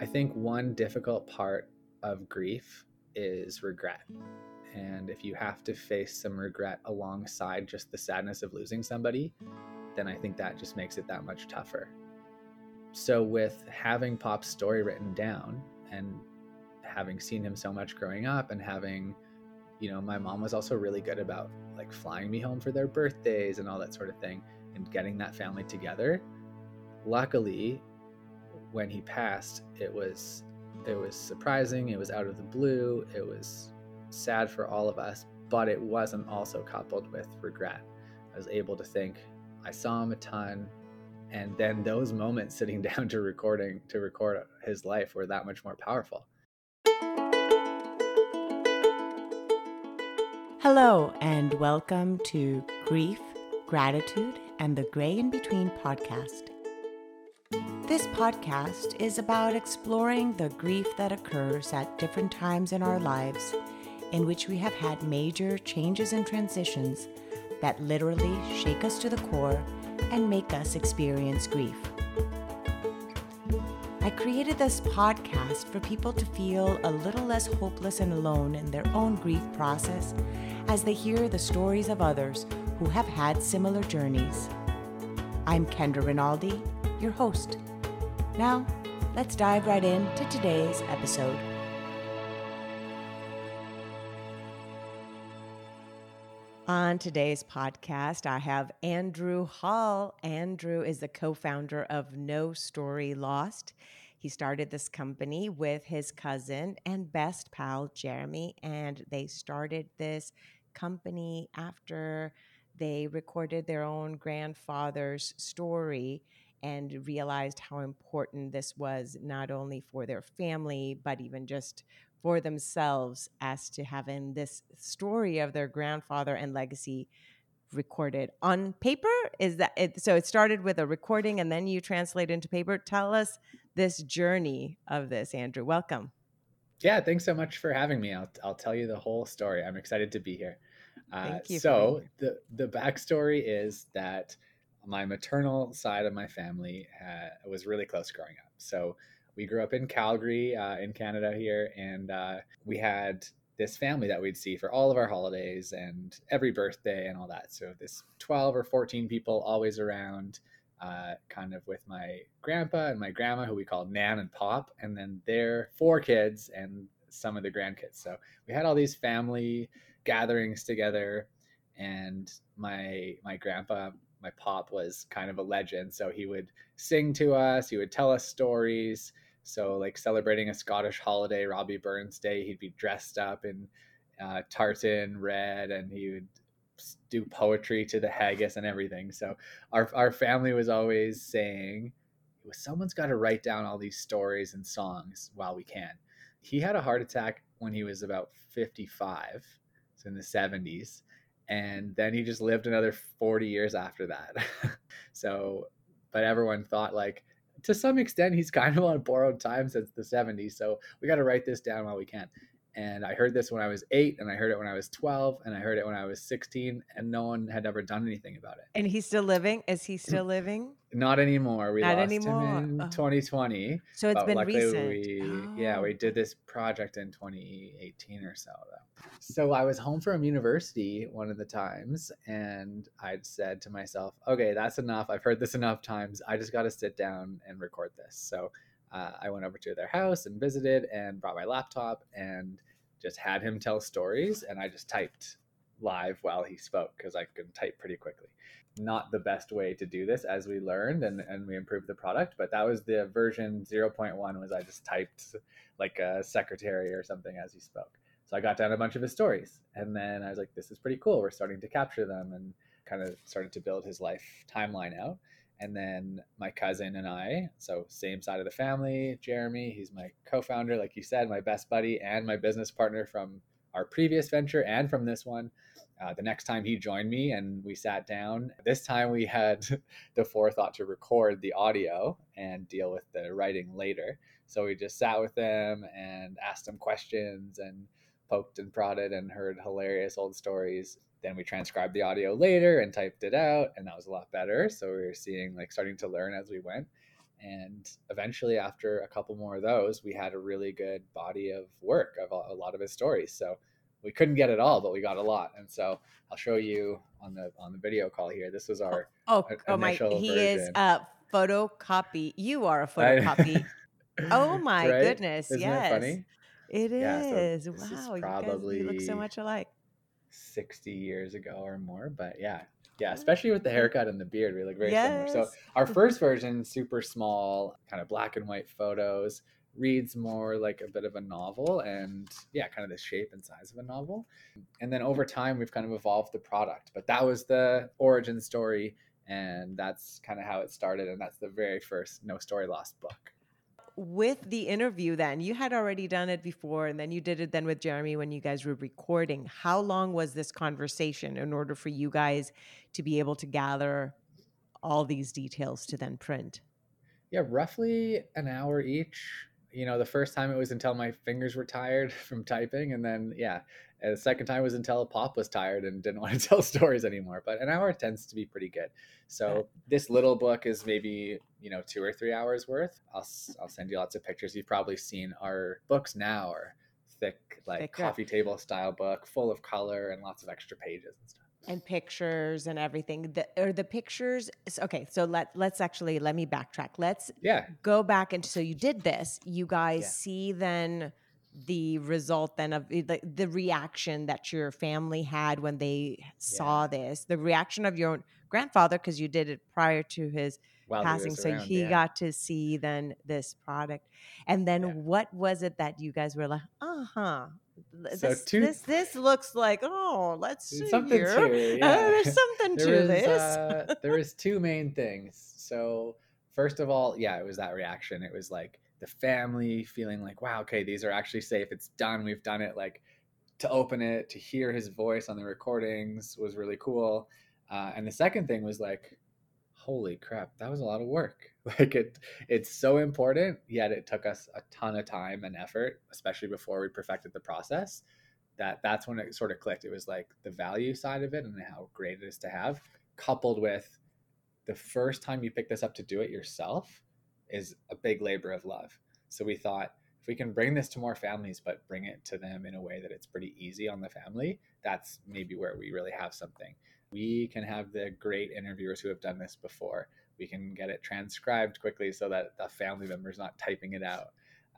I think one difficult part of grief is regret. And if you have to face some regret alongside just the sadness of losing somebody, then I think that just makes it that much tougher. So, with having Pop's story written down and having seen him so much growing up and having, you know, my mom was also really good about like flying me home for their birthdays and all that sort of thing and getting that family together. Luckily, when he passed, it was it was surprising, it was out of the blue, it was sad for all of us, but it wasn't also coupled with regret. I was able to think I saw him a ton and then those moments sitting down to recording to record his life were that much more powerful. Hello and welcome to Grief, Gratitude and the Gray in Between podcast. This podcast is about exploring the grief that occurs at different times in our lives in which we have had major changes and transitions that literally shake us to the core and make us experience grief. I created this podcast for people to feel a little less hopeless and alone in their own grief process as they hear the stories of others who have had similar journeys. I'm Kendra Rinaldi, your host. Now, let's dive right into today's episode. On today's podcast, I have Andrew Hall. Andrew is the co founder of No Story Lost. He started this company with his cousin and best pal, Jeremy, and they started this company after they recorded their own grandfather's story and realized how important this was not only for their family, but even just for themselves as to having this story of their grandfather and legacy recorded on paper? Is that it so it started with a recording and then you translate into paper? Tell us this journey of this andrew. Welcome. Yeah thanks so much for having me. I'll, I'll tell you the whole story. I'm excited to be here. Uh, Thank you so the the backstory is that my maternal side of my family uh, was really close growing up. So we grew up in Calgary, uh, in Canada here, and uh, we had this family that we'd see for all of our holidays and every birthday and all that. So this 12 or 14 people always around, uh, kind of with my grandpa and my grandma, who we called Nan and Pop, and then their four kids and some of the grandkids. So we had all these family gatherings together, and my my grandpa my pop was kind of a legend. So he would sing to us, he would tell us stories. So, like celebrating a Scottish holiday, Robbie Burns Day, he'd be dressed up in uh, tartan red and he would do poetry to the haggis and everything. So, our, our family was always saying, someone's got to write down all these stories and songs while we can. He had a heart attack when he was about 55, so in the 70s and then he just lived another 40 years after that. So but everyone thought like to some extent he's kind of on borrowed time since the 70s so we got to write this down while we can and I heard this when I was eight, and I heard it when I was 12, and I heard it when I was 16, and no one had ever done anything about it. And he's still living? Is he still living? Not anymore. We Not lost anymore. him in Oh. 2020. So it's been recent. We, Yeah, Oh. we did this project in 2018 or so, though. So I was home from university one of the times, and I'd said to myself, okay, that's enough. I've heard this enough times. I just got to sit down and record this. So uh, I went over to their house and visited and brought my laptop and just had him tell stories. And I just typed live while he spoke because I can type pretty quickly. Not the best way to do this as we learned and, and we improved the product, but that was the version 0.1 was I just typed like a secretary or something as he spoke. So I got down a bunch of his stories and then I was like, this is pretty cool. We're starting to capture them and kind of started to build his life timeline out. And then my cousin and I, so same side of the family, Jeremy, he's my co founder, like you said, my best buddy and my business partner from our previous venture and from this one. Uh, the next time he joined me and we sat down, this time we had the forethought to record the audio and deal with the writing later. So we just sat with them and asked them questions and poked and prodded and heard hilarious old stories. Then we transcribed the audio later and typed it out, and that was a lot better. So we were seeing like starting to learn as we went. And eventually, after a couple more of those, we had a really good body of work of a, lot of his stories. So we couldn't get it all, but we got a lot. And so I'll show you on the on the video call here. This was oh, our oh, oh, oh my he version. is a photocopy. You are a photocopy. oh my right? goodness. Isn't yes. funny? It yeah, is. So wow. Probably you, guys, look so much alike. 60 years ago or more. But yeah, yeah, especially with the haircut and the beard, we look very yes. similar. So our first version, super small, kind of black and white photos, reads more like a bit of a novel and yeah, kind of the shape and size of a novel. And then over time, we've kind of evolved the product. But that was the origin story, and that's kind of how it started. And that's the very first No Story Lost book with the interview then you had already done it before and then you did it then with jeremy when you guys were recording. How long was this conversation in order for you guys to be able to gather all these details to then print? Yeah roughly an hour each. You know the first time it was until my fingers were tired from typing and then yeah and the second time was until pop was tired and didn't want to tell stories anymore but an hour tends to be pretty good. So this little book is maybe you know two or three hours worth. I'll, I'll send you lots of pictures. You've probably seen our books now are thick like Thicker. coffee table style book full of color and lots of extra pages and stuff. And pictures and everything. The, or the pictures okay so let let's actually let me backtrack. Let's yeah. go back and so you did this. You guys yeah. see then the result then of the, eh, the reaction that your family had when they saw yeah. this the reaction of your own grandfather because you did it prior to his While passing so around, he yeah. got to see then this product and then yeah. what was it that you guys were like uh-huh so this, two, this this looks like oh let's see something here. To, uh, there's something there to this uh, there was two main things so first of all yeah it was that reaction it was like the family feeling like, wow, okay, these are actually safe. It's done. We've done it. Like to open it, to hear his voice on the recordings was really cool. Uh, and the second thing was like, holy crap, that was a lot of work. Like it, it's so important. Yet it took us a ton of time and effort, especially before we perfected the process. That that's when it sort of clicked. It was like the value side of it and how great it is to have, coupled with the first time you pick this up to do it yourself is a big labor of love. So we thought if we can bring this to more families, but bring it to them in a way that it's pretty easy on the family, that's maybe where we really have something. We can have the great interviewers who have done this before. We can get it transcribed quickly so that the family member is not typing it out.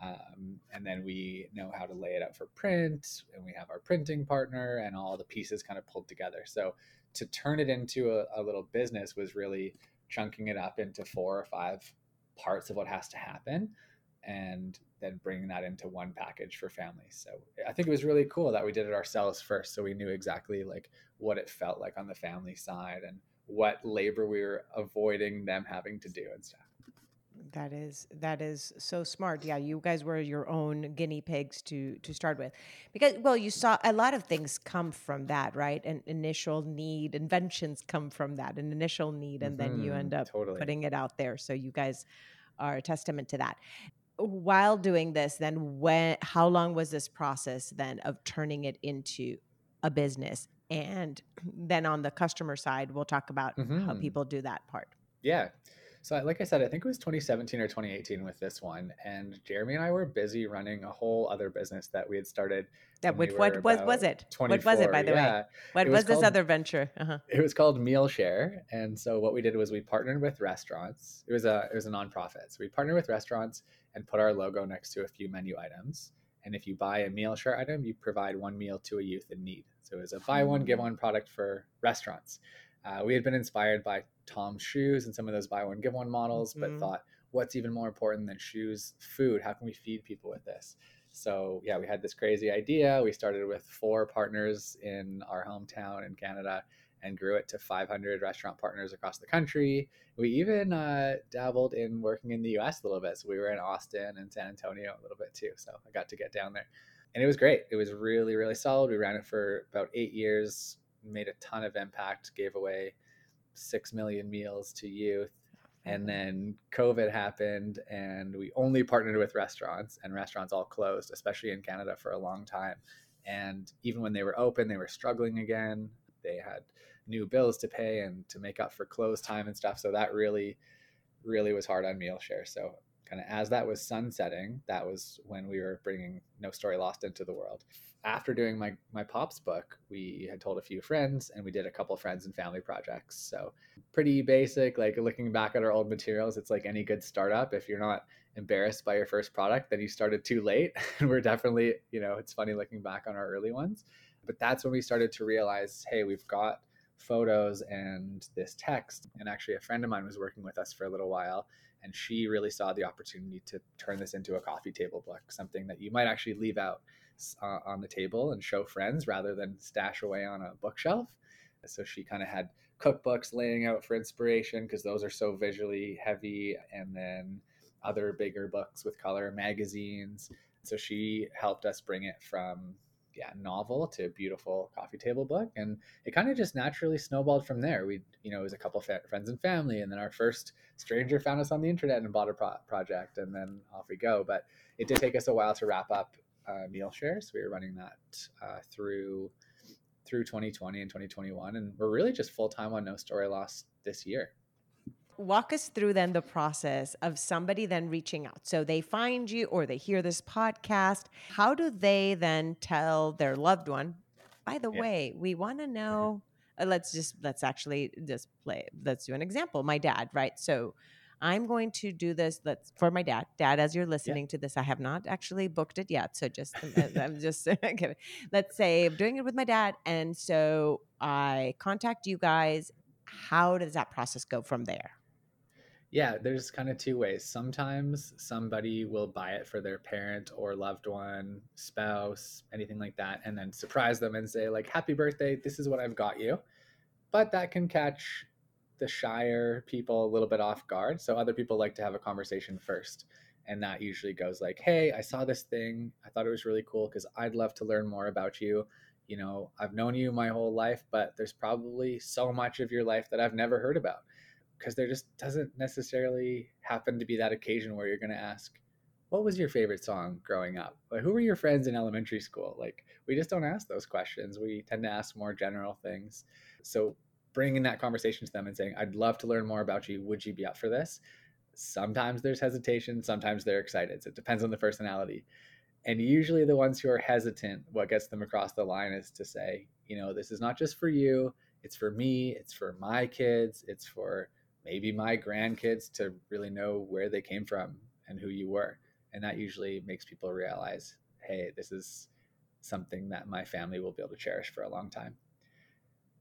Um, and then we know how to lay it out for print, and we have our printing partner, and all the pieces kind of pulled together. So to turn it into a, a little business was really chunking it up into four or five parts of what has to happen and then bringing that into one package for families. So I think it was really cool that we did it ourselves first. So we knew exactly like what it felt like on the family side and what labor we were avoiding them having to do and stuff. That is that is so smart. Yeah, you guys were your own guinea pigs to to start with, because well, you saw a lot of things come from that, right? An initial need, inventions come from that, an initial need, and mm-hmm, then you end mm-hmm, up totally. putting it out there. So you guys are a testament to that. While doing this, then when how long was this process then of turning it into a business? And then on the customer side, we'll talk about mm-hmm. how people do that part. Yeah. So, like I said, I think it was 2017 or 2018 with this one, and Jeremy and I were busy running a whole other business that we had started. That we what was was it? What was it, by the yeah. way? What was, was called, this other venture? Uh-huh. It was called Mealshare, and so what we did was we partnered with restaurants. It was a it was a nonprofit, so we partnered with restaurants and put our logo next to a few menu items. And if you buy a meal share item, you provide one meal to a youth in need. So it was a buy one, give hmm. one product for restaurants. Uh, we had been inspired by TOMS shoes and some of those buy one give one models, mm-hmm. but thought, what's even more important than shoes? Food. How can we feed people with this? So yeah, we had this crazy idea. We started with four partners in our hometown in Canada and grew it to 500 restaurant partners across the country. We even uh, dabbled in working in the US a little bit. So we were in Austin and San Antonio a little bit too. So I got to get down there. And it was great. It was really, really solid. We ran it for about eight years, made a ton of impact, gave away six million meals to youth. And then COVID happened, and we only partnered with restaurants, and restaurants all closed, especially in Canada for a long time. And even when they were open, they were struggling again. They had new bills to pay and to make up for close time and stuff. So that really really was hard on Mealshare. So kind of as that was sunsetting, that was when we were bringing No Story Lost into the world. After doing my my pops book, we had told a few friends, and we did a couple friends and family projects. So pretty basic. Like looking back at our old materials, it's like any good startup. If you're not embarrassed by your first product, then you started too late. and we're definitely, you know, it's funny looking back on our early ones. But that's when we started to realize, hey, we've got photos and this text. And actually, a friend of mine was working with us for a little while, and she really saw the opportunity to turn this into a coffee table book, something that you might actually leave out uh, on the table and show friends rather than stash away on a bookshelf. So she kind of had cookbooks laying out for inspiration because those are so visually heavy, and then other bigger books with color, magazines. So she helped us bring it from yeah novel to beautiful coffee table book and it kind of just naturally snowballed from there we you know it was a couple friends and family and then our first stranger found us on the internet and bought a pro- project and then off we go but it did take us a while to wrap up uh, Mealshares we were running that uh, through through 2020 and 2021 and we're really just full-time on No Story Lost this year walk us through then the process of somebody then reaching out. So they find you or they hear this podcast. How do they then tell their loved one, by the yeah. way, we want to know, uh, let's just, let's actually just play, let's do an example. My dad, right? So I'm going to do this let's, for my dad. Dad, as you're listening yeah. to this, I have not actually booked it yet. So just, I'm just kidding. Let's say I'm doing it with my dad. And so I contact you guys. How does that process go from there? Yeah, there's kind of two ways. Sometimes somebody will buy it for their parent or loved one, spouse, anything like that, and then surprise them and say, like, happy birthday, this is what I've got you. But that can catch the shyer people a little bit off guard. So other people like to have a conversation first. And that usually goes like, hey, I saw this thing. I thought it was really cool because I'd love to learn more about you. You know, I've known you my whole life, but there's probably so much of your life that I've never heard about because there just doesn't necessarily happen to be that occasion where you're going to ask, what was your favorite song growing up? Like, who were your friends in elementary school? Like, we just don't ask those questions. We tend to ask more general things. So, bringing that conversation to them and saying, I'd love to learn more about you. Would you be up for this? Sometimes there's hesitation, sometimes they're excited. So it depends on the personality. And usually, the ones who are hesitant, what gets them across the line is to say, you know, this is not just for you, it's for me, it's for my kids, it's for maybe my grandkids to really know where they came from and who you were. And that usually makes people realize, hey, this is something that my family will be able to cherish for a long time.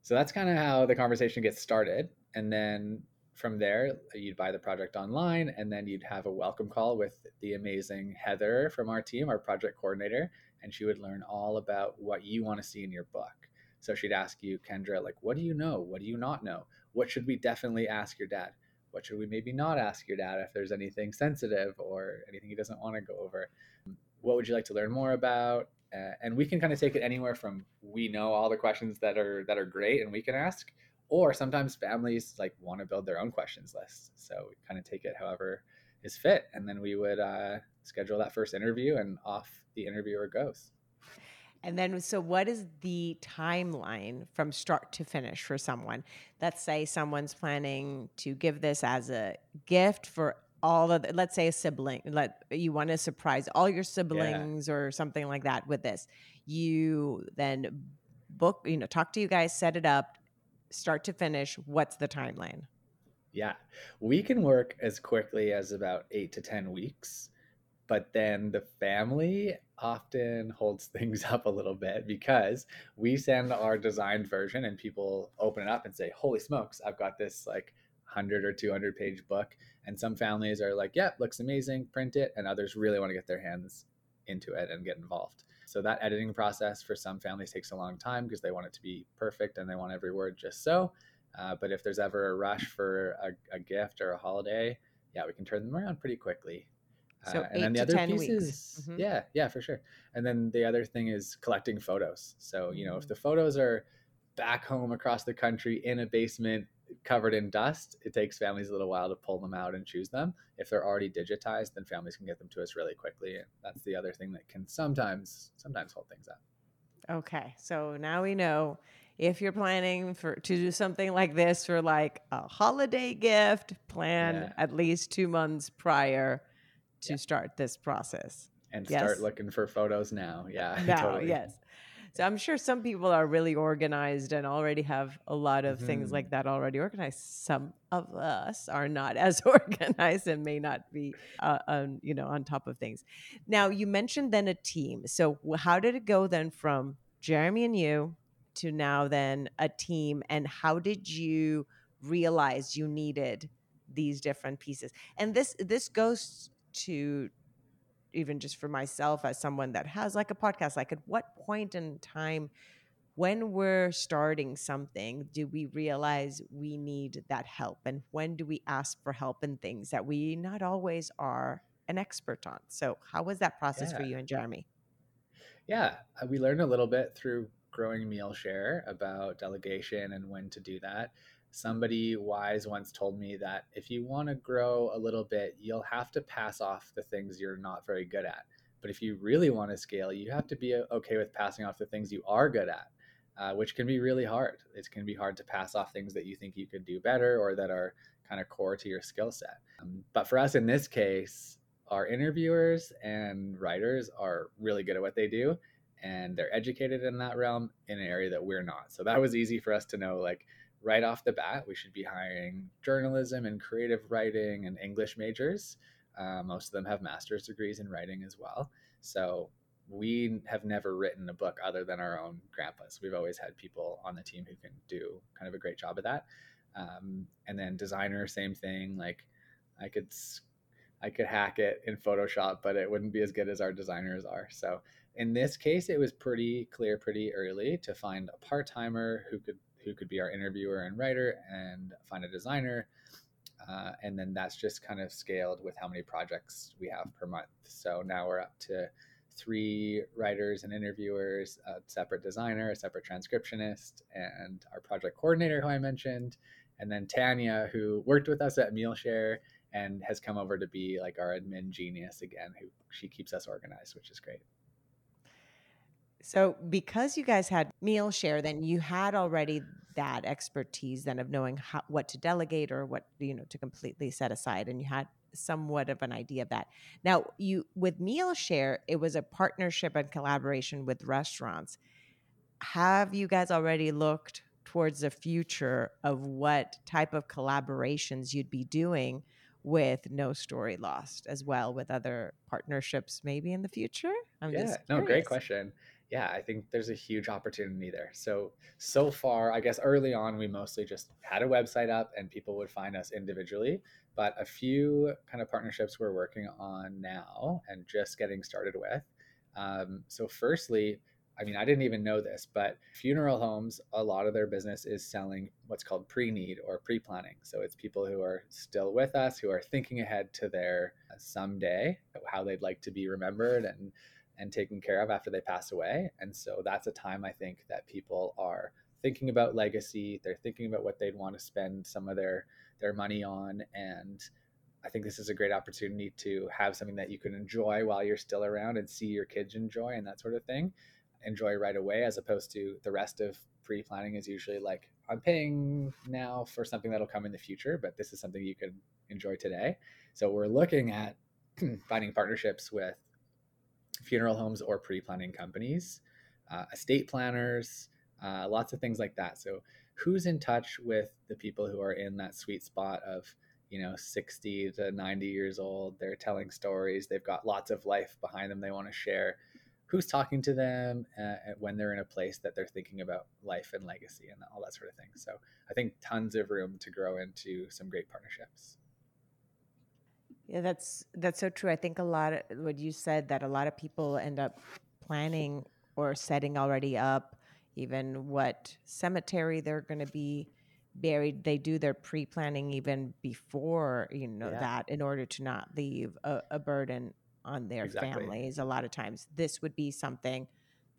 So that's kind of how the conversation gets started. And then from there, you'd buy the project online, and then you'd have a welcome call with the amazing Heather from our team, our project coordinator, and she would learn all about what you want to see in your book. So she'd ask you, Kendra, like, what do you know? What do you not know? what should we definitely ask your dad? What should we maybe not ask your dad if there's anything sensitive or anything he doesn't want to go over? What would you like to learn more about? Uh, and we can kind of take it anywhere from we know all the questions that are that are great and we can ask, or sometimes families like want to build their own questions list. So we kind of take it however is fit, and then we would uh, schedule that first interview, and off the interviewer goes. And then, so what is the timeline from start to finish for someone? Let's say someone's planning to give this as a gift for all of, the, let's say a sibling, let you want to surprise all your siblings yeah. or something like that with this. You then book, you know, talk to you guys, set it up, start to finish. What's the timeline? Yeah, we can work as quickly as about eight to 10 weeks but then the family often holds things up a little bit because we send our designed version and people open it up and say holy smokes i've got this like 100 or 200 page book and some families are like yeah looks amazing print it and others really want to get their hands into it and get involved so that editing process for some families takes a long time because they want it to be perfect and they want every word just so uh, but if there's ever a rush for a, a gift or a holiday yeah we can turn them around pretty quickly so uh, and then the other pieces, mm-hmm. yeah, yeah, for sure. And then the other thing is collecting photos. So you know, if mm. the photos are back home across the country in a basement covered in dust, it takes families a little while to pull them out and choose them. If they're already digitized, then families can get them to us really quickly. And that's the other thing that can sometimes sometimes hold things up. Okay, so now we know if you're planning for to do something like this for like a holiday gift, plan Yeah. at least two months prior to Yeah. start this process. and Yes. start looking for photos now. Yeah, No, totally. yes. So I'm sure some people are really organized and already have a lot of things Mhm. like that already organized. Some of us are not as organized and may not be, uh, on, you know, on top of things. Now you mentioned then a team. So how did it go then from Jeremy and you to now then a team, and how did you realize you needed these different pieces? And this this goes to even just for myself as someone that has like a podcast like at what point in time when we're starting something do we realize we need that help? And when do we ask for help in things that we not always are an expert on? So how was that process for you and jeremy? Yeah, uh, we learned a little bit through growing Mealshare about delegation and when to do that. Somebody wise once told me that if you want to grow a little bit, you'll have to pass off the things you're not very good at. But if you really want to scale, you have to be uh, okay with passing off the things you are good at, uh, which can be really hard. It can be hard to pass off things that you think you could do better or that are kind of core to your skill set. Um, but for us in this case, our interviewers and writers are really good at what they do and they're educated in that realm in an area that we're not. So that was easy for us to know like right off the bat we should be hiring journalism and creative writing and English majors. Uh, most of them have master's degrees in writing as well. So we have never written a book other than our own grandpas. We've always had people on the team who can do kind of a great job of that. Um, and then designer, same thing. Like I could I could hack it in Photoshop, but it wouldn't be as good as our designers are. So in this case, it was pretty clear pretty early to find a part timer who could who could be our interviewer and writer, and find a designer. Uh, and then that's just kind of scaled with how many projects we have per month. So now we're up to three writers and interviewers, a separate designer, a separate transcriptionist, and our project coordinator, who I mentioned, and then Tanya, who worked with us at Mealshare and has come over to be like our admin genius again, who she keeps us organized, which is great. So, because you guys had Mealshare, then you had already that expertise then of knowing how, what to delegate or what you know to completely set aside, and you had somewhat of an idea of that. Now, you with Mealshare, it was a partnership and collaboration with restaurants. Have you guys already looked towards the future of what type of collaborations you'd be doing with No Story Lost as well with other partnerships maybe in the future? I'm yeah, just no, great question. Yeah, I think there's a huge opportunity there. So, so far, I guess early on, we mostly just had a website up and people would find us individually. But a few kind of partnerships we're working on now and just getting started with. Um, so, firstly, I mean, I didn't even know this, but funeral homes, a lot of their business is selling what's called pre need or pre planning. So, it's people who are still with us, who are thinking ahead to their someday, how they'd like to be remembered and and taken care of after they pass away. And so that's a time I think that people are thinking about legacy. They're thinking about what they'd want to spend some of their their money on. And I think this is a great opportunity to have something that you can enjoy while you're still around and see your kids enjoy and that sort of thing. Enjoy right away, as opposed to the rest of pre planning is usually like, I'm paying now for something that'll come in the future, but this is something you can enjoy today. So we're looking at finding partnerships with funeral homes or pre-planning companies, uh, estate planners, uh, lots of things like that. So who's in touch with the people who are in that sweet spot of you know 60 to 90 years old? They're telling stories. They've got lots of life behind them they want to share. Who's talking to them uh, when they're in a place that they're thinking about life and legacy and all that sort of thing? So i think tons of room to grow into some great partnerships Yeah, that's that's so true. I think a lot of what you said that a lot of people end up planning or setting already up even what cemetery they're going to be buried. They do their pre-planning even before, you know, Yeah. that in order to not leave a, a burden on their Exactly. families. A lot of times this would be something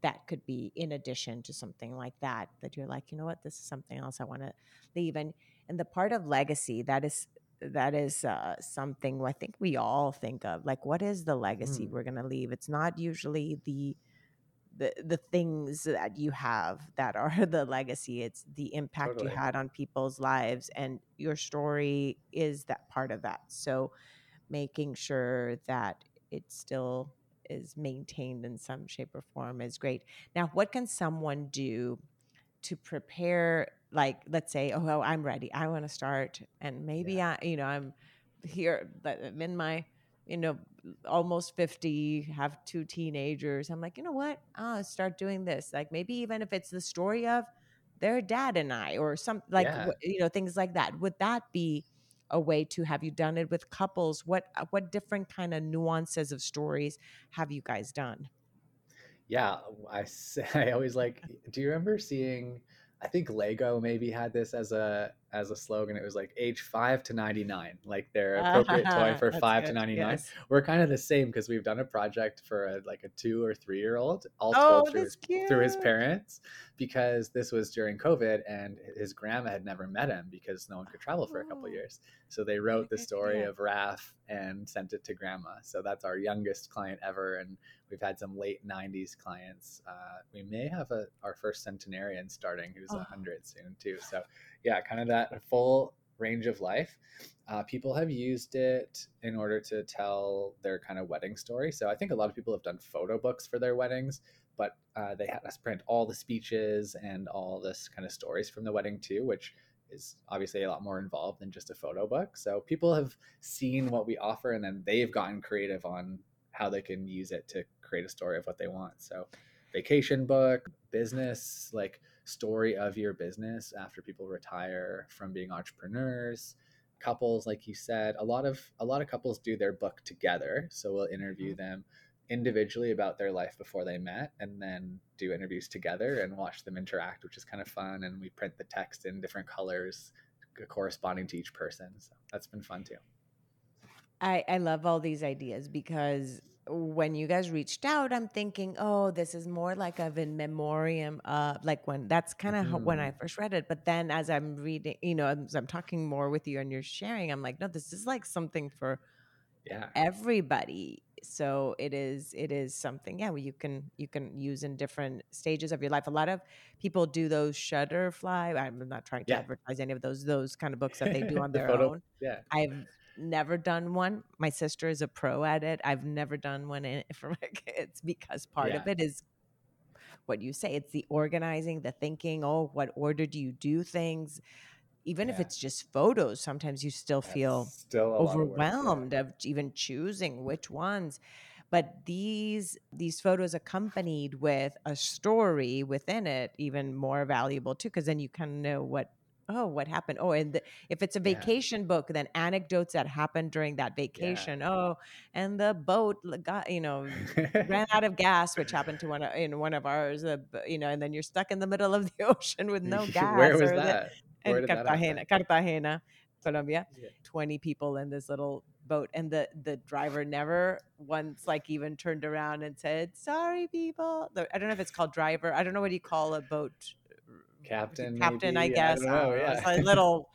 that could be in addition to something like that that you're like, you know what, this is something else I want to leave and and the part of legacy that is that is uh, something I think we all think of. Like, what is the legacy Mm. we're going to leave? It's not usually the the the things that you have that are the legacy it's the impact Totally. you had on people's lives and your story is that part of that so making sure that it still is maintained in some shape or form is great now what can someone do to prepare like let's say oh, oh i'm ready i want to start and maybe Yeah. i you know i'm here but i'm in my you know almost 50 have two teenagers i'm like you know what i'll start doing this like maybe even if it's the story of their dad and i or some like Yeah. you know things like that would that be a way to have you done it with couples what uh, what different kind of nuances of stories have you guys done Yeah, I say, I always like. Do you remember seeing? I think Lego maybe had this as a as a slogan. It was like age five to ninety nine, like their appropriate toy for five to ninety nine. Yes. We're kind of the same because we've done a project for a, like a two or three year old, all Oh, told through his through his parents, because this was during COVID and his grandma had never met him because no one could travel for a couple Oh. years. So they wrote the story idea. of Raph and sent it to grandma. So that's our youngest client ever, and we've had some late 90s clients uh, we may have a, our first centenarian starting who's a Oh. 100 soon too so yeah kind of that full range of life. Uh, people have used it in order to tell their kind of wedding story. So i think a lot of people have done photo books for their weddings but uh, they had us print all the speeches and all this kind of stories from the wedding too which is obviously a lot more involved than just a photo book. So people have seen what we offer and then they've gotten creative on how they can use it to create a story of what they want. So, vacation book, business, like story of your business after people retire from being entrepreneurs, couples like you said, a lot of a lot of couples do their book together. So, we'll interview mm-hmm. them individually about their life before they met and then do interviews together and watch them interact, which is kind of fun and we print the text in different colors corresponding to each person. So, that's been fun too. I, I love all these ideas because when you guys reached out, I'm thinking, oh, this is more like of in memoriam of like when that's kind of Mhm. when I first read it. But then as I'm reading, you know, as I'm talking more with you and you're sharing, I'm like, no, this is like something for Yeah. everybody. So it is it is something, yeah, you can you can use in different stages of your life. A lot of people do those Shutterfly. I'm not trying to Yeah. advertise any of those those kind of books that they do on the their photo. own. Yeah. I've never done one. My sister is a pro at it. I've never done one in, for my kids because part of it is what you say. It's the organizing, the thinking. Oh, what order do you do things? Even if it's just photos, sometimes you still feel still lot of work, yeah. overwhelmed of even choosing which ones. But these these photos accompanied with a story within it, even more valuable too, because then you kind of know what oh what happened. Oh, and the, if it's a Yeah. vacation book, then anecdotes that happened during that vacation. Oh, and the boat got you know ran out of gas, which happened to one of, in one of ours. Uh, you know, and then you're stuck in the middle of the ocean with no gas. Where was the, that? Where in? Cartagena, Cartagena, Colombia. Yeah. 20 people in this little boat and the the driver never once like even turned around and said sorry people The- i don't know if it's called driver i don't know what you call a boat Captain, captain i maybe? I guess don't know, yeah. a little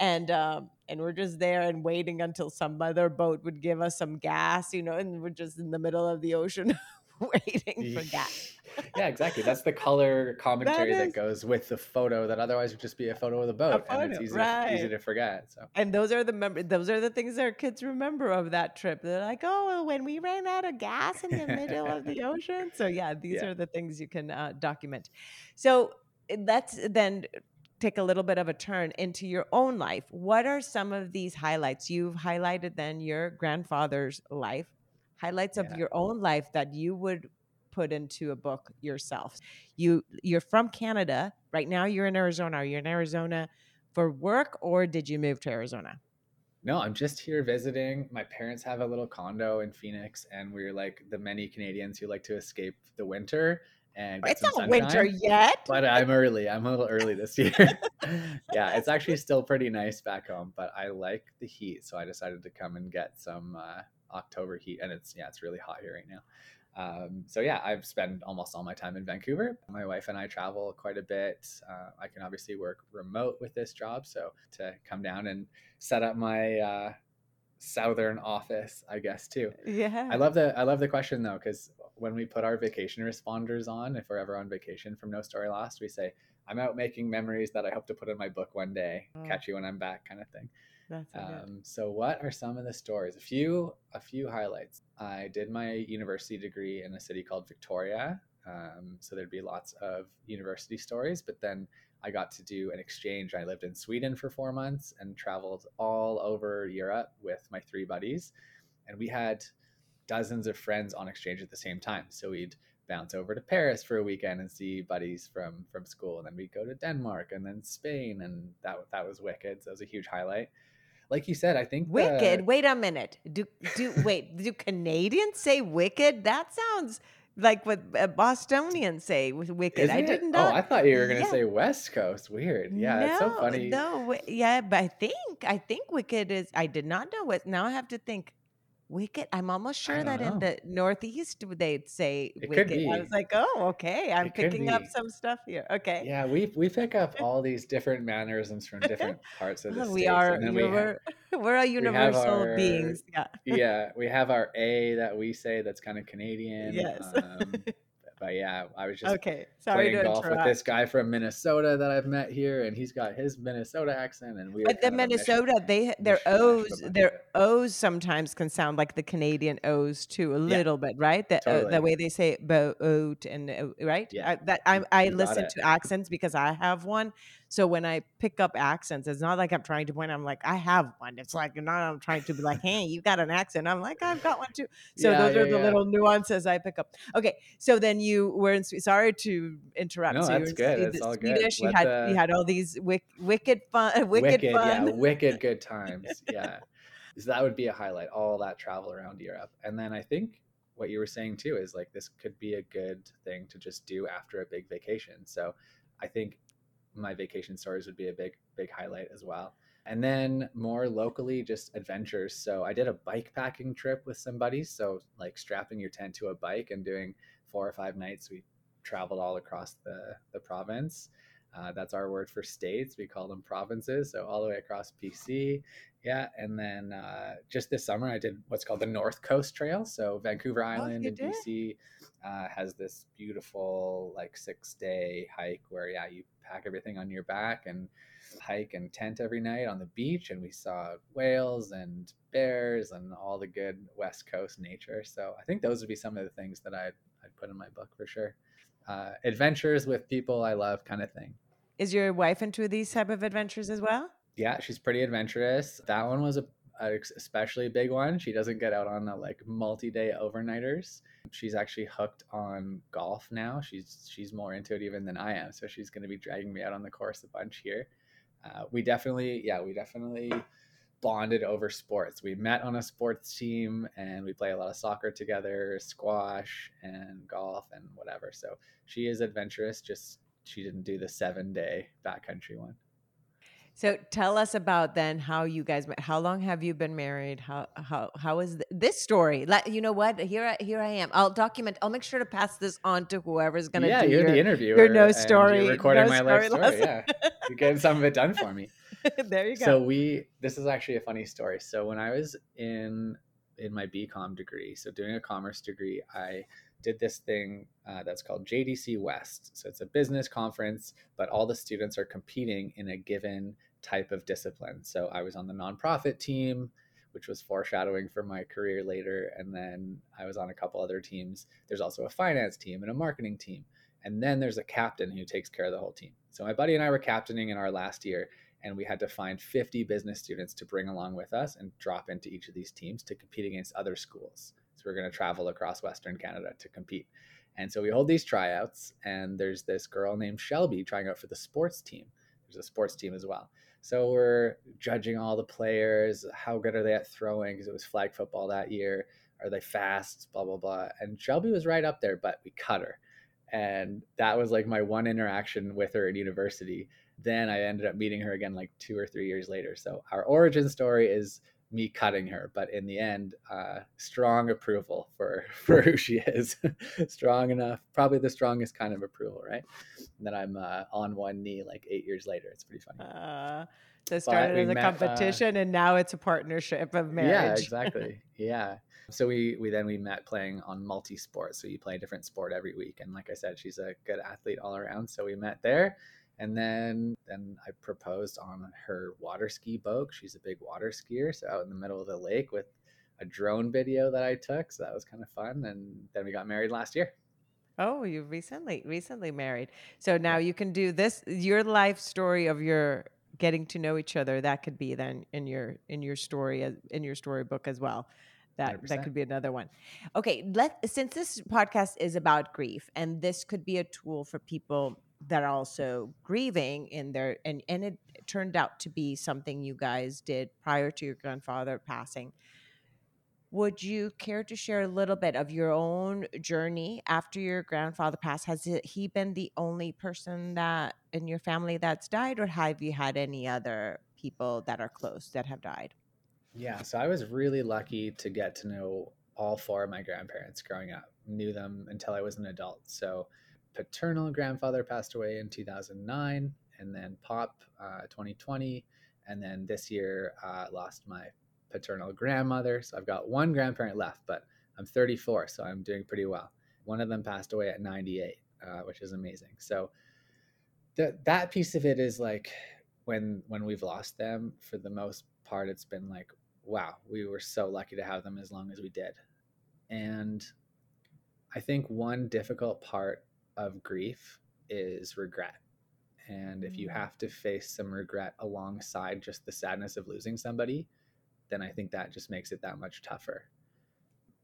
and um and we're just there and waiting until some other boat would give us some gas you know and we're just in the middle of the ocean waiting for gas yeah, exactly. That's the color commentary that, is- goes with the photo that otherwise would just be a photo of the boat, and it's photo, easy to, easy to forget. So And those are the mem- those are the things our kids remember of that trip. They're like, "Oh, when we ran out of gas in the middle of the ocean." So yeah, these Yeah. are the things you can uh, document. So Eh, let's then take a little bit of a turn into your own life. What are some of these highlights you've highlighted? Then your grandfather's life, highlights of your own life that you would put into a book yourself. You you're from Canada right now. You're in Arizona. Are you in Arizona for work or did you move to Arizona? no, I'm just here visiting. My parents have a little condo in Phoenix, and we're like the many Canadians who like to escape the winter and It's not winter yet. but I'm early. I'm a little early this year. yeah, it's actually still pretty nice back home, but I like the heat, so I decided to come and get some uh, October heat, and it's yeah, it's really hot here right now. Um, so yeah, I've spent almost all my time in Vancouver. My wife and I travel quite a bit. Uh, I can obviously work remote with this job, so to come down and set up my uh, southern office, I guess too. yeah. I love the I love the question though because when we put our vacation responders on, if we're ever on vacation from No Story Lost, we say, I'm out making memories that I hope to put in my book one day. Oh. Catch you when I'm back, kind of thing. That's um, so what are some of the stories? A few, a few highlights. I did my university degree in a city called Victoria. Um, so there'd be lots of university stories, but then I got to do an exchange. I lived in Sweden for four months and traveled all over Europe with my three buddies. And we had dozens of friends on exchange at the same time. So we'd bounce over to Paris for a weekend and see buddies from from school, and then we'd go to Denmark and then Spain, and that that was wicked. So that was a huge highlight. Like you said, I think wicked. The... Wait a minute. Do do wait? Do Canadians say wicked? That sounds like what uh, Bostonians say with wicked. Isn't I didn't know. Oh, I thought you were gonna yeah. say West Coast. Weird. Yeah, no, it's so funny. No, yeah, but I think I think wicked is. I did not know what. Now I have to think. Wicked. I'm almost sure that know. in the Northeast they'd say it wicked. I was like, oh, okay. I'm it picking up some stuff here. Okay. Yeah, we we pick up all these different mannerisms from different parts of the we Are, we are we're a universal we our, beings. Yeah. yeah. We have our A that we say that's kind of Canadian. Yes. Um, but yeah, I was just okay. Sorry playing golf interrupt. with this guy from Minnesota that I've met here, and he's got his Minnesota accent, and we. But the Minnesota, they their O's, their O's sometimes can sound like the Canadian O's too, a little yeah, bit, right? The totally. uh, the way they say boat and uh, right. Yeah, I, that I I listen to accents because I have one, so when I pick up accents, it's not like I'm trying to point. I'm like, I have one. It's like not I'm trying to be like, hey, you got an accent. I'm like, I've got one too. So yeah, those yeah, are the yeah. little nuances I pick up. Okay, so then you were in. Sorry to interrupt. No, so that's eh, good. That's all Swedish. good. You had the... you had all these wick, wicked fun, wicked, wicked fun. yeah, wicked good times. Yeah, so that would be a highlight. All that travel around Europe, and then I think what you were saying too is like this could be a good thing to just do after a big vacation. So I think my vacation stories would be a big big highlight as well. And then more locally just adventures. So i did a bike packing trip with some buddies so like strapping your tent to a bike and doing four or five nights we traveled all across the the province. Uh, that's our word for states. We call them provinces. So all the way across bc yeah and then uh, just this summer i did what's called the north coast trail. So vancouver oh, island oh, in bc uh, has this beautiful like six day hike where yeah you pack everything on your back and hike and tent every night on the beach and we saw whales and bears and all the good west coast nature. So i think those would be some of the things that i'd, I'd put in my book for sure. Uh, adventures with people i love kind of thing. Is your wife into these type of adventures as well? Yeah she's pretty adventurous. That one was a especially a big one. She doesn't get out on the like multi-day overnighters. She's actually hooked on golf now. She's she's more into it even than I am. So she's going to be dragging me out on the course a bunch here. Uh, we definitely, yeah, we definitely bonded over sports. We met on a sports team and we play a lot of soccer together, squash and golf and whatever. So she is adventurous. Just she didn't do the seven day backcountry one. So tell us about then how you guys met. How long have you been married? How how how is th- this story? Let you know what here I, here I am. I'll document. I'll make sure to pass this on to whoever's going to yeah, do you're your, the interviewer. Your no story. recording no my life story. Lesson. Yeah, you're getting some of it done for me. there you go. So we. This is actually a funny story. So when I was in in my BCom degree, so doing a commerce degree, I did this thing uh, that's called JDC West. So it's a business conference, but all the students are competing in a given type of discipline. So I was on the nonprofit team, which was foreshadowing for my career later. And then I was on a couple other teams. There's also a finance team and a marketing team. And then there's a captain who takes care of the whole team. So my buddy and I were captaining in our last year, and we had to find 50 business students to bring along with us and drop into each of these teams to compete against other schools. We're going to travel across Western Canada to compete. And so we hold these tryouts, and there's this girl named Shelby trying out for the sports team. There's a sports team as well. So we're judging all the players. How good are they at throwing? Because it was flag football that year. Are they fast? Blah, blah, blah. And Shelby was right up there, but we cut her. And that was like my one interaction with her at university. Then I ended up meeting her again like two or three years later. So our origin story is me cutting her, but in the end, uh, strong approval for for who she is, strong enough, probably the strongest kind of approval, right? And then I'm uh, on one knee like eight years later. It's pretty funny. Uh, So it started as a met, uh competition uh, and now it's a partnership of marriage. Yeah, exactly. yeah. So we we then we met playing on multi sport. So you play a different sport every week. And like I said, she's a good athlete all around. So we met there. And then then I proposed on her water ski boat. She's a big water skier. So out in the middle of the lake with a drone video that I took. So that was kind of fun. And then we got married last year. Oh, you recently recently married. So now you can do this your life story of your getting to know each other. That could be then in your in your story uh, in your storybook as well. That 100%. that could be another one. Okay, let since this podcast is about grief and this could be a tool for people that are also grieving in their and and it turned out to be something you guys did prior to your grandfather passing would you care to share a little bit of your own journey after your grandfather passed? Has he been the only person that in your family that's died, or have you had any other people that are close that have died? Yeah, so I was really lucky to get to know all four of my grandparents growing up. Knew them until I was an adult. So, paternal grandfather passed away in 2009, and then Pop uh, 2020, and then this year uh, lost my paternal grandmother. So I've got one grandparent left, but I'm 34, so I'm doing pretty well. One of them passed away at 98, uh, which is amazing. So th- that piece of it is like when when we've lost them, for the most part, it's been like, wow, we were so lucky to have them as long as we did. And I think one difficult part of grief is regret. And if you mm. have to face some regret alongside just the sadness of losing somebody, then I think that just makes it that much tougher.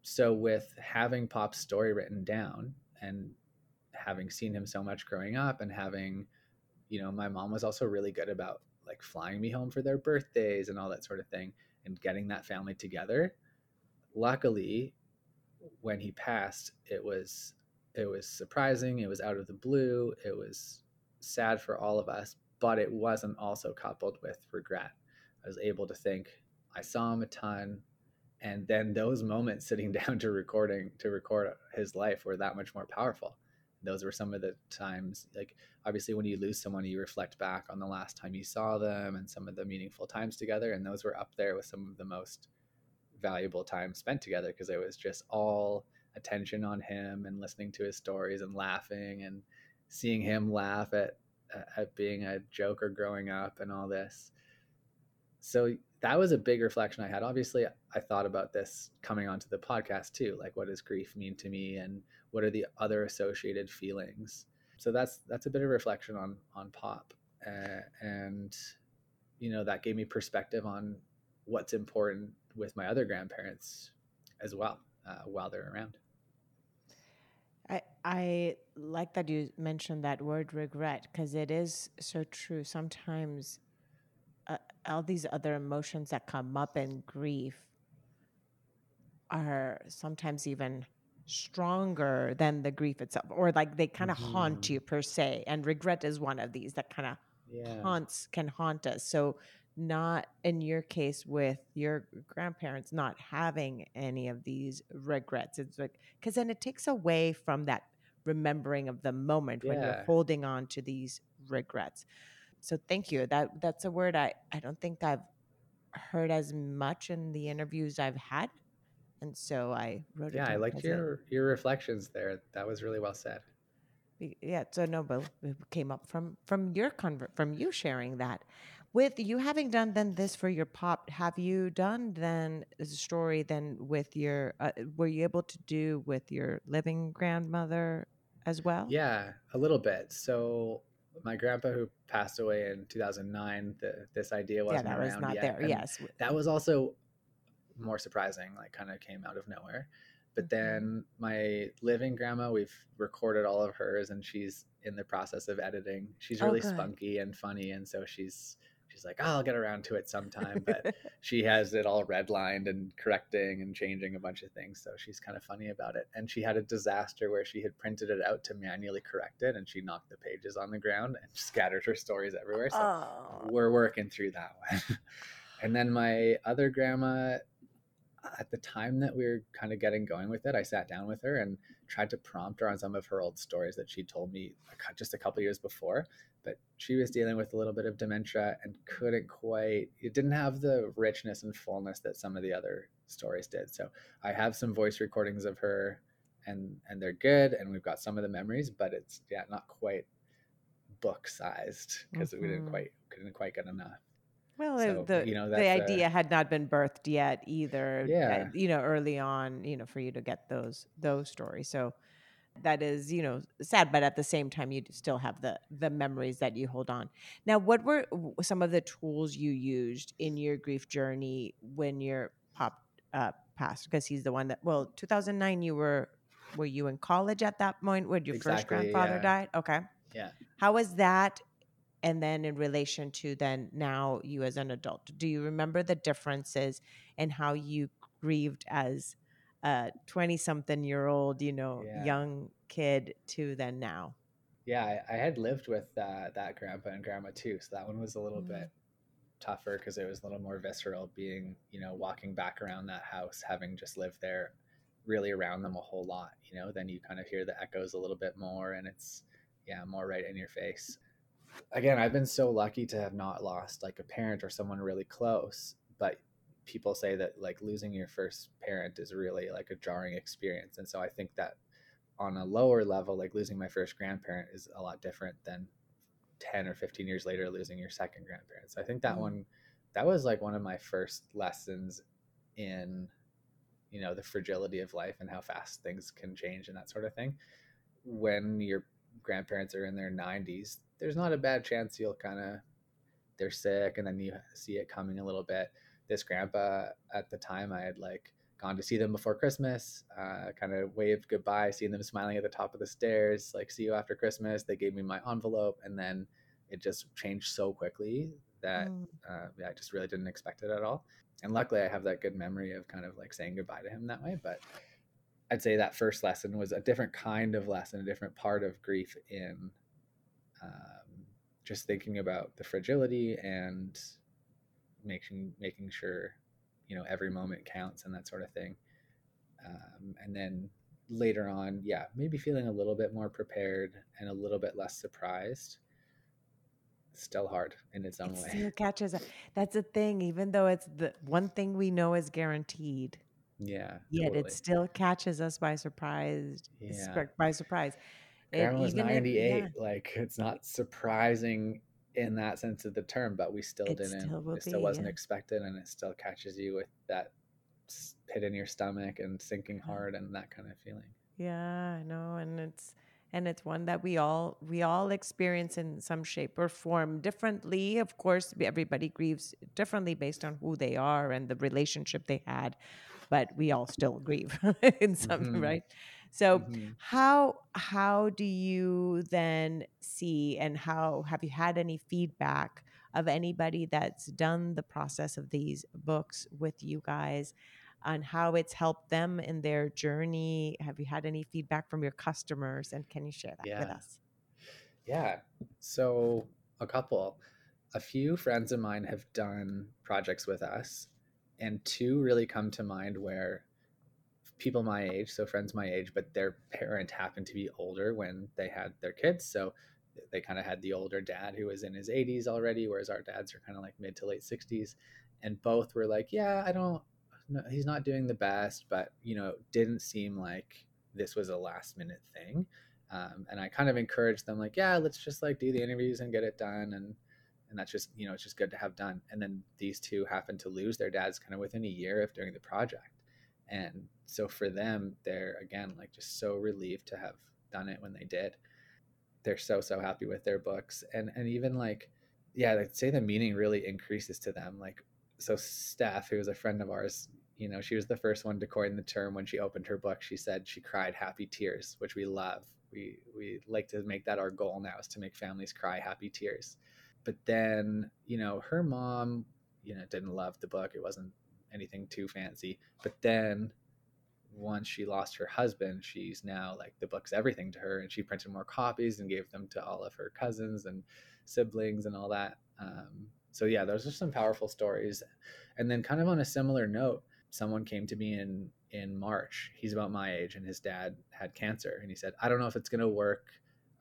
So, with having Pop's story written down and having seen him so much growing up and having, you know, my mom was also really good about like flying me home for their birthdays and all that sort of thing and getting that family together. Luckily, when he passed, it was it was surprising, it was out of the blue, it was sad for all of us, but it wasn't also coupled with regret. I was able to think, I saw him a ton. And then those moments sitting down to recording to record his life were that much more powerful. Those were some of the times, like obviously when you lose someone, you reflect back on the last time you saw them and some of the meaningful times together. And those were up there with some of the most valuable time spent together because it was just all attention on him and listening to his stories and laughing and seeing him laugh at at being a joker growing up and all this. So that was a big reflection I had. Obviously, I thought about this coming onto the podcast too. Like, what does grief mean to me, and what are the other associated feelings? So that's that's a bit of reflection on on pop, uh, and you know that gave me perspective on what's important with my other grandparents as well uh, while they're around. I I like that you mentioned that word regret because it is so true. Sometimes uh, all these other emotions that come up in grief are sometimes even stronger than the grief itself or like they kind of mm-hmm. haunt you per se and regret is one of these that kind of yeah. haunts can haunt us so not in your case with your grandparents not having any of these regrets it's like because then it takes away from that remembering of the moment yeah. when you're holding on to these regrets so thank you. That that's a word I I don't think I've heard as much in the interviews I've had, and so I wrote. Yeah, I liked your a, your reflections there. That was really well said. Yeah, so no, but it came up from from your convert from you sharing that. With you having done then this for your pop, have you done then a story then with your? Uh, were you able to do with your living grandmother as well? Yeah, a little bit. So my grandpa who passed away in 2009 the, this idea wasn't yeah, that around was not yet. there and yes that was also more surprising like kind of came out of nowhere but mm-hmm. then my living grandma we've recorded all of hers and she's in the process of editing she's oh, really oh, spunky and funny and so she's she's like, oh, I'll get around to it sometime. But she has it all redlined and correcting and changing a bunch of things. So she's kind of funny about it. And she had a disaster where she had printed it out to manually correct it and she knocked the pages on the ground and scattered her stories everywhere. So oh. we're working through that one. and then my other grandma, at the time that we were kind of getting going with it, I sat down with her and tried to prompt her on some of her old stories that she told me just a couple years before. But she was dealing with a little bit of dementia and couldn't quite, it didn't have the richness and fullness that some of the other stories did. So I have some voice recordings of her and and they're good and we've got some of the memories, but it's yeah, not quite book sized because mm-hmm. we didn't mm-hmm. quite couldn't quite get enough. Well, so, the you know, the idea a, had not been birthed yet either. Yeah, you know, early on, you know, for you to get those those stories. So that is, you know, sad, but at the same time, you still have the the memories that you hold on. Now, what were some of the tools you used in your grief journey when your pop uh, passed? Because he's the one that. Well, 2009, you were were you in college at that point when your exactly, first grandfather yeah. died? Okay. Yeah. How was that and then in relation to then now you as an adult do you remember the differences in how you grieved as a 20 something year old you know yeah. young kid to then now yeah i, I had lived with uh, that grandpa and grandma too so that one was a little mm. bit tougher because it was a little more visceral being you know walking back around that house having just lived there really around them a whole lot you know then you kind of hear the echoes a little bit more and it's yeah more right in your face again, I've been so lucky to have not lost like a parent or someone really close, but people say that like losing your first parent is really like a jarring experience. And so I think that on a lower level, like losing my first grandparent is a lot different than 10 or 15 years later losing your second grandparent. So I think that mm-hmm. one that was like one of my first lessons in you know the fragility of life and how fast things can change and that sort of thing. When your grandparents are in their 90s, there's not a bad chance you'll kind of they're sick and then you see it coming a little bit. This grandpa at the time I had like gone to see them before Christmas, uh, kind of waved goodbye, seeing them smiling at the top of the stairs, like see you after Christmas. They gave me my envelope and then it just changed so quickly that mm. uh, yeah, I just really didn't expect it at all. And luckily I have that good memory of kind of like saying goodbye to him that way. But I'd say that first lesson was a different kind of lesson, a different part of grief in um, just thinking about the fragility and making making sure you know every moment counts and that sort of thing um, and then later on yeah maybe feeling a little bit more prepared and a little bit less surprised still hard in its own it way still catches us. that's a thing even though it's the one thing we know is guaranteed yeah yet totally. it still catches us by surprise yeah. by surprise Grandma was 98. yeah. Like it's not surprising in that sense of the term, but we still it didn't. Still it still be, wasn't yeah. expected, and it still catches you with that pit in your stomach and sinking hard and that kind of feeling. Yeah, I know, and it's and it's one that we all we all experience in some shape or form differently. Of course, everybody grieves differently based on who they are and the relationship they had, but we all still grieve in some mm-hmm. right. So mm-hmm. how how do you then see and how have you had any feedback of anybody that's done the process of these books with you guys on how it's helped them in their journey? Have you had any feedback from your customers and can you share that yeah. with us? Yeah. So a couple. A few friends of mine have done projects with us and two really come to mind where people my age, so friends my age, but their parent happened to be older when they had their kids. So they kind of had the older dad who was in his 80s already, whereas our dads are kind of like mid to late 60s. And both were like, yeah, I don't, no, he's not doing the best, but, you know, didn't seem like this was a last minute thing. Um, and I kind of encouraged them, like, yeah, let's just like do the interviews and get it done. And, and that's just, you know, it's just good to have done. And then these two happened to lose their dads kind of within a year of doing the project and so for them they're again like just so relieved to have done it when they did they're so so happy with their books and and even like yeah i'd say the meaning really increases to them like so steph who was a friend of ours you know she was the first one to coin the term when she opened her book she said she cried happy tears which we love we we like to make that our goal now is to make families cry happy tears but then you know her mom you know didn't love the book it wasn't anything too fancy. But then once she lost her husband, she's now like the book's everything to her, and she printed more copies and gave them to all of her cousins and siblings and all that. Um, so yeah, those are some powerful stories. And then kind of on a similar note, someone came to me in in March. He's about my age, and his dad had cancer, and he said, "I don't know if it's going to work.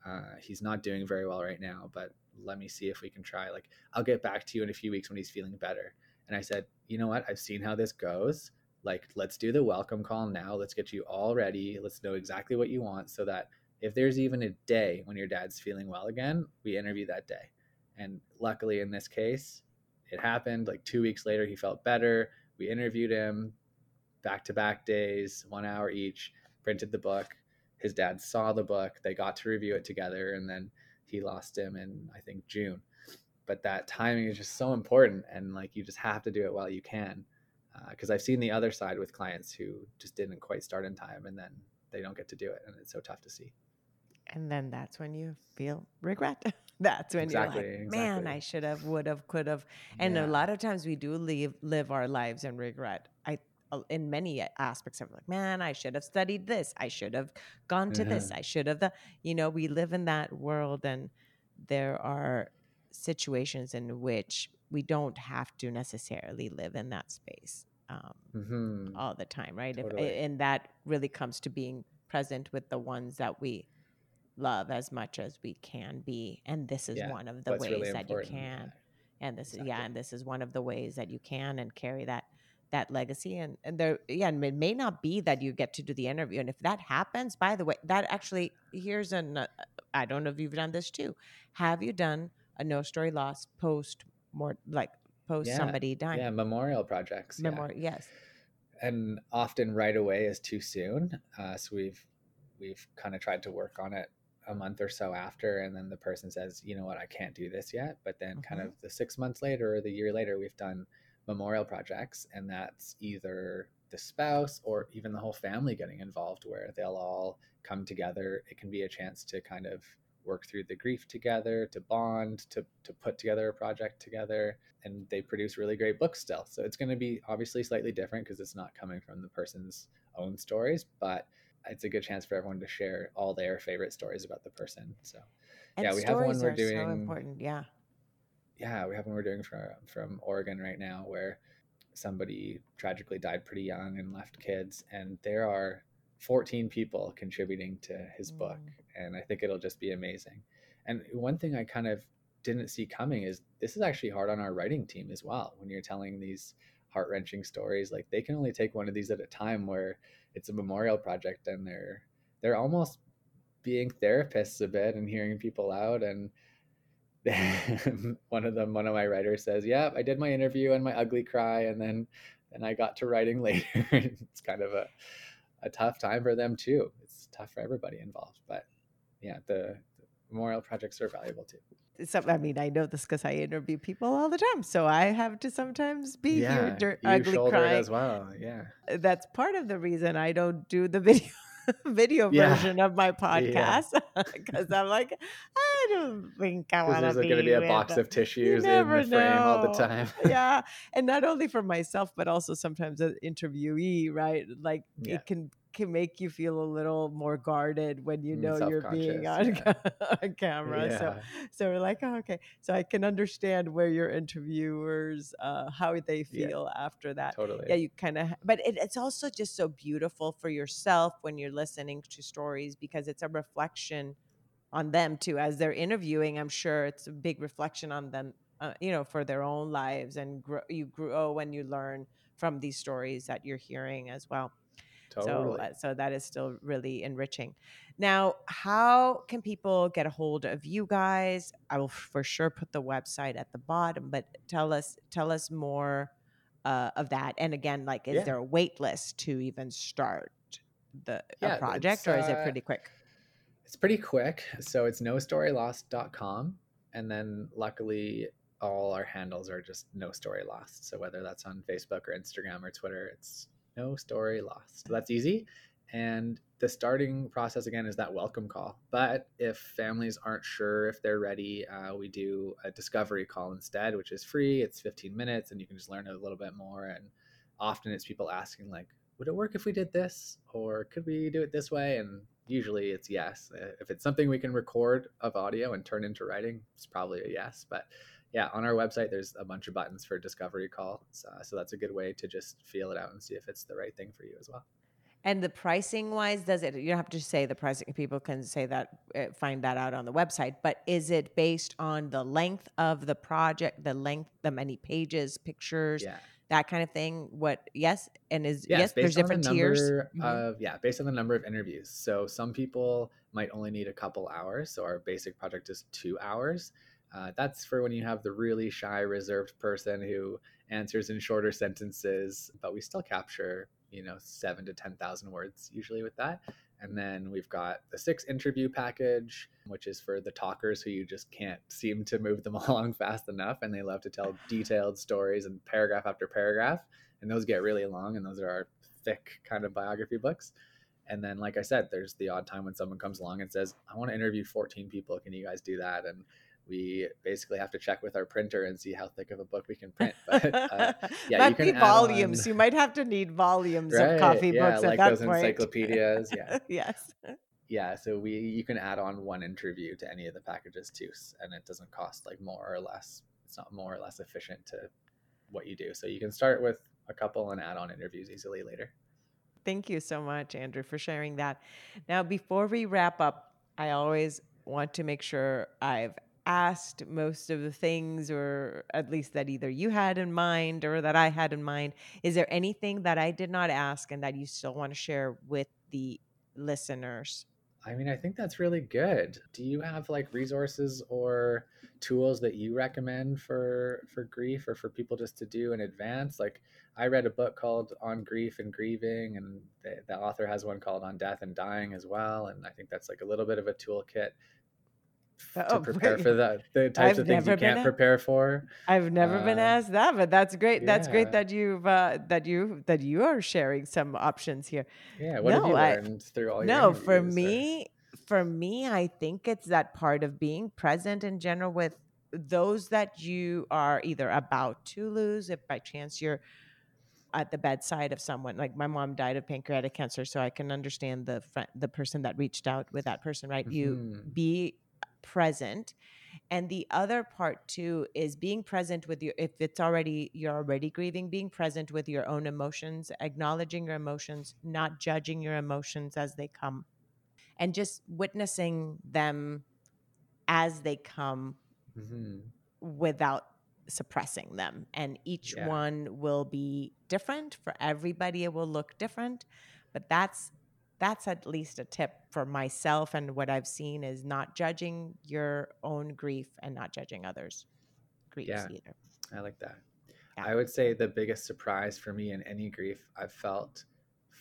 Uh, he's not doing very well right now, but let me see if we can try. Like, I'll get back to you in a few weeks when he's feeling better." And I said, "You know what? I've seen how this goes. Like, let's do the welcome call now. Let's get you all ready. Let's know exactly what you want, so that if there's even a day when your dad's feeling well again, we interview that day." And luckily, in this case, it happened. Like two weeks later, he felt better. We interviewed him back to back days, one hour each, printed the book. His dad saw the book. They got to review it together, and then he lost him in, I think, June. But that timing is just so important, and like you just have to do it while you can. Because uh, I've seen the other side with clients who just didn't quite start in time, and then they don't get to do it, and it's so tough to see. And then that's when you feel regret. that's when exactly, you're like, man, exactly. I should have, would have, could have. And yeah. a lot of times we do live live our lives in regret. I in many aspects of like, man, I should have studied this. I should have gone to mm-hmm. this. I should have the, you know, we live in that world and there are situations in which we don't have to necessarily live in that space um, mm-hmm. all the time, right? Totally. If, and that really comes to being present with the ones that we love as much as we can be. And this is yeah, one of the ways really that you can. And this exactly. is yeah, and this is one of the ways that you can and carry that that legacy and, and there yeah and it may not be that you get to do the interview and if that happens by the way that actually here's an uh, i don't know if you've done this too have you done a no story lost post more like post yeah, somebody dying yeah memorial projects memorial yeah. yes and often right away is too soon uh, so we've we've kind of tried to work on it a month or so after and then the person says you know what i can't do this yet but then mm-hmm. kind of the six months later or the year later we've done memorial projects, and that's either the spouse or even the whole family getting involved, where they'll all come together. It can be a chance to kind of work through the grief together, to bond, to, to put together a project together. And they produce really great books still. So it's going to be obviously slightly different because it's not coming from the person's own stories, but it's a good chance for everyone to share all their favorite stories about the person. So, and yeah, we have one we're doing. So important, yeah yeah, we have one we're doing from from Oregon right now where somebody tragically died pretty young and left kids, and there are 14 people contributing to his mm. book, and I think it'll just be amazing. And one thing I kind of didn't see coming is this is actually hard on our writing team as well. When you're telling these heart wrenching stories, like they can only take one of these at a time, where it's a memorial project, and they're they're almost being therapists a bit and hearing people out and one of them, one of my writers says, "Yeah, I did my interview and my ugly cry, and then and I got to writing later." it's kind of a a tough time for them too. It's tough for everybody involved, but yeah, the, the memorial projects are valuable too. So, I mean, I know this because I interview people all the time, so I have to sometimes be yeah, here, dirt, ugly crying as well. Yeah, uh, that's part of the reason I don't do the video video yeah. version of my podcast because yeah. I'm like, ah, I don't think I want to be. There's going to be a box of tissues in the know. frame all the time. yeah, and not only for myself, but also sometimes an interviewee, right? Like yeah. it can can make you feel a little more guarded when you mm, know you're being on, yeah. on camera. Yeah. So, so we're like, oh, okay. So I can understand where your interviewers, uh, how they feel yeah. after that. Totally. Yeah, you kind of. But it, it's also just so beautiful for yourself when you're listening to stories because it's a reflection on them too. As they're interviewing, I'm sure it's a big reflection on them. Uh, you know, for their own lives, and grow, you grow when you learn from these stories that you're hearing as well. Totally. So, uh, so that is still really enriching. Now, how can people get a hold of you guys? I will for sure put the website at the bottom, but tell us tell us more uh, of that. And again, like, is yeah. there a wait list to even start the yeah, project, or is it uh, pretty quick? It's pretty quick. So it's nostorylost.com, and then luckily all our handles are just no story lost. So whether that's on Facebook or Instagram or Twitter, it's no story lost. So that's easy. And the starting process again is that welcome call. But if families aren't sure if they're ready, uh, we do a discovery call instead, which is free. It's 15 minutes and you can just learn a little bit more. And often it's people asking, like, would it work if we did this? Or could we do it this way? And usually it's yes. If it's something we can record of audio and turn into writing, it's probably a yes. But yeah, on our website, there's a bunch of buttons for discovery call. So, so that's a good way to just feel it out and see if it's the right thing for you as well. And the pricing wise, does it? You don't have to say the pricing. People can say that, uh, find that out on the website. But is it based on the length of the project, the length, the many pages, pictures, Yeah. That kind of thing? What? Yes, and is Yes, yes, there's based on the different tiers. number Mhm. of yeah, based on the number of interviews. So some people might only need a couple hours. So our basic project is two hours. Uh, that's for when you have the really shy, reserved person who answers in shorter sentences, but we still capture you know seven to ten thousand words usually with that. And then we've got the six interview package, which is for the talkers who you just can't seem to move them along fast enough, and they love to tell detailed stories and paragraph after paragraph. And those get really long and those are our thick kind of biography books. And then like i said there's the odd time when someone comes along and says i want to interview 14 people. Can you guys do that? And we basically have to check with our printer and see how thick of a book we can print but uh, yeah, you Might can be volumes. on- You might have to need volumes right of coffee yeah books like at that those point. encyclopedias yeah yes. yeah so we you can add on one interview to any of the packages too and it doesn't cost like more or less it's not more or less efficient to what you do so you can start with a couple and add on interviews easily later Thank you so much, Andrew, for sharing that. Now, before we wrap up, I always want to make sure I've asked most of the things, or at least that either you had in mind or that I had in mind. Is there anything that I did not ask and that you still want to share with the listeners? I mean, I think that's really good. Do you have like resources or tools that you recommend for for grief or for people just to do in advance? Like I read a book called On Grief and Grieving and the, the author has one called On Death and Dying as well, and I think that's like a little bit of a toolkit to Oh, prepare wait. for that the types I've of things you can't a- prepare for. I've never been Uh, asked that, but that's great. That's great that you've uh, that you that you are sharing some options here. Yeah, what have No, you I- learned through all your no for interviews or- me for me i think it's that part of being present in general with those that you are either about to lose if by chance you're at the bedside of someone like my mom died of pancreatic cancer so i can understand the fr- the person that reached out with that person right you Mhm. be present and the other part too is being present with your if it's already you're already grieving being present with your own emotions acknowledging your emotions not judging your emotions as they come and just witnessing them as they come Mhm. without suppressing them and each Yeah. one will be different for everybody it will look different but that's that's at least a tip for myself and what i've seen is not judging your own grief and not judging others griefs Yeah. either I like that. Yeah. I would say the biggest surprise for me in any grief I've felt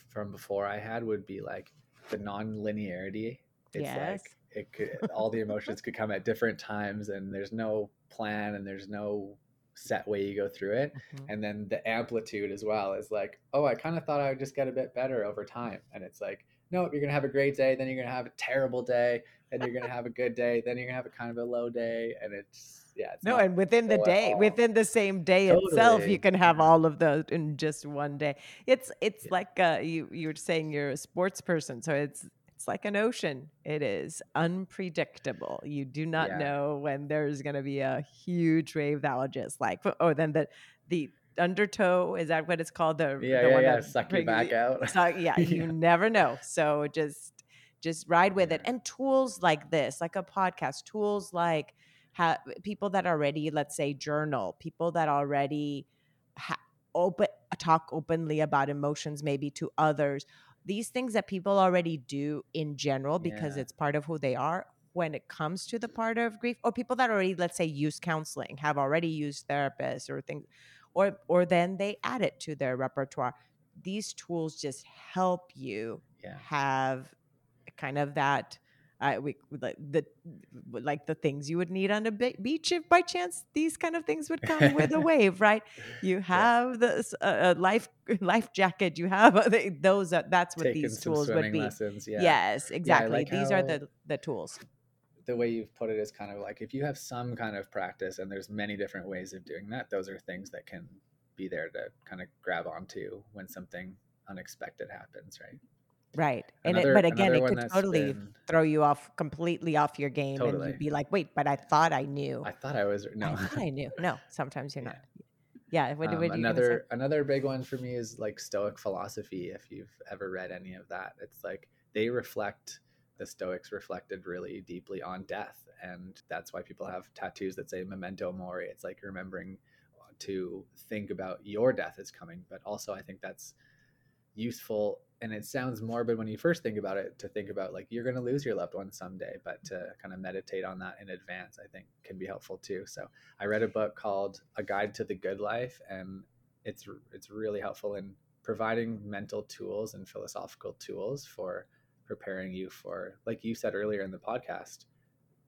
from before I had would be like the non-linearity. It's Yes. like it could all the emotions could come at different times and there's no plan and there's no set way you go through it. Mhm. And then the amplitude as well is like, oh, I kind of thought I would just get a bit better over time. And it's like, no, you're gonna have a great day, then you're gonna have a terrible day, then you're gonna have a good day, then you're gonna have a kind of a low day. And it's yeah, it's no and within the day within the same day itself you can have all of those in just one day it's it's Yeah. like uh you you were saying you're a sports person so it's it's like an ocean it is unpredictable you do not Yeah. know when there's going to be a huge wave that will just like oh then the the undertow is that what it's called the Yeah, the yeah, one yeah. that Suck you back out. so yeah, you never know. So just just ride with it. And tools like this, like a podcast, tools like ha- people that already, let's say, journal, people that already ha- open talk openly about emotions, maybe to others. These things that people already do in general because Yeah. it's part of who they are. When it comes to the part of grief, or people that already, let's say, use counseling, have already used therapists or things, or or then they add it to their repertoire these tools just help you Yeah. have kind of that uh, we like the like the things you would need on a beach if by chance these kind of things would come with a wave right you have the s- uh, uh, life life jacket you have uh, the- those are, that's what Taking these tools would be lessons. Yeah. yes exactly like these are the the tools the way you've put it is kind of like if you have some kind of practice and there's many different ways of doing that those are things that can be there to kind of grab onto when something unexpected happens right Right. And it, but again, it could totally been, throw you off completely off your game totally. and you'd be like, wait, but I thought I knew. I thought I was no. I thought I knew. No, sometimes you're yeah. not. Yeah. What, um, what another another big one for me is like Stoic philosophy. If you've ever read any of that, it's like they reflect the Stoics reflected really deeply on death, and that's why people have tattoos that say "memento mori." It's like remembering to think about your death is coming, but also I think that's useful and it sounds morbid when you first think about it to think about like you're going to lose your loved one someday but to kind of meditate on that in advance i think can be helpful too so i read a book called a guide to the good life and it's it's really helpful in providing mental tools and philosophical tools for preparing you for like you said earlier in the podcast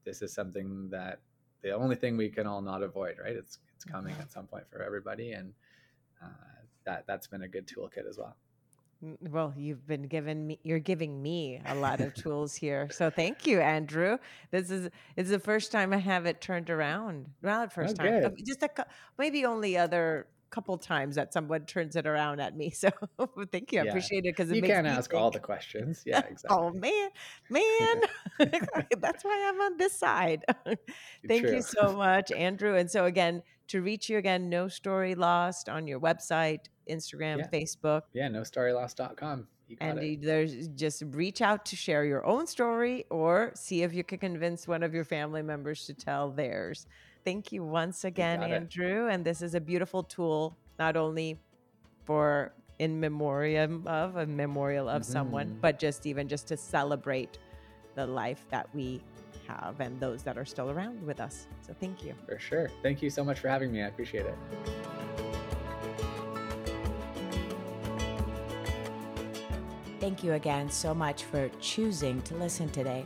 this is something that the only thing we can all not avoid right it's it's coming at some point for everybody and uh, that that's been a good toolkit as well well, you've been given me, you're giving me a lot of tools here. So thank you, Andrew. This is, it's the first time I have it turned around. Well, first oh, time, just a, maybe only other couple times that someone turns it around at me. So thank you. I yeah. appreciate it because you can't ask think. all the questions. Yeah, exactly. oh man, man, that's why I'm on this side. thank True. you so much, Andrew. And so again, to reach you again, no story lost on your website, Instagram, yeah. Facebook. Yeah, no storylost.com. and it. there's just reach out to share your own story or see if you can convince one of your family members to tell theirs. Thank you once again, you Andrew. It. And this is a beautiful tool, not only for in memoriam of a memorial of mm-hmm. someone, but just even just to celebrate the life that we have and those that are still around with us. So thank you. For sure. Thank you so much for having me. I appreciate it. Thank you again so much for choosing to listen today.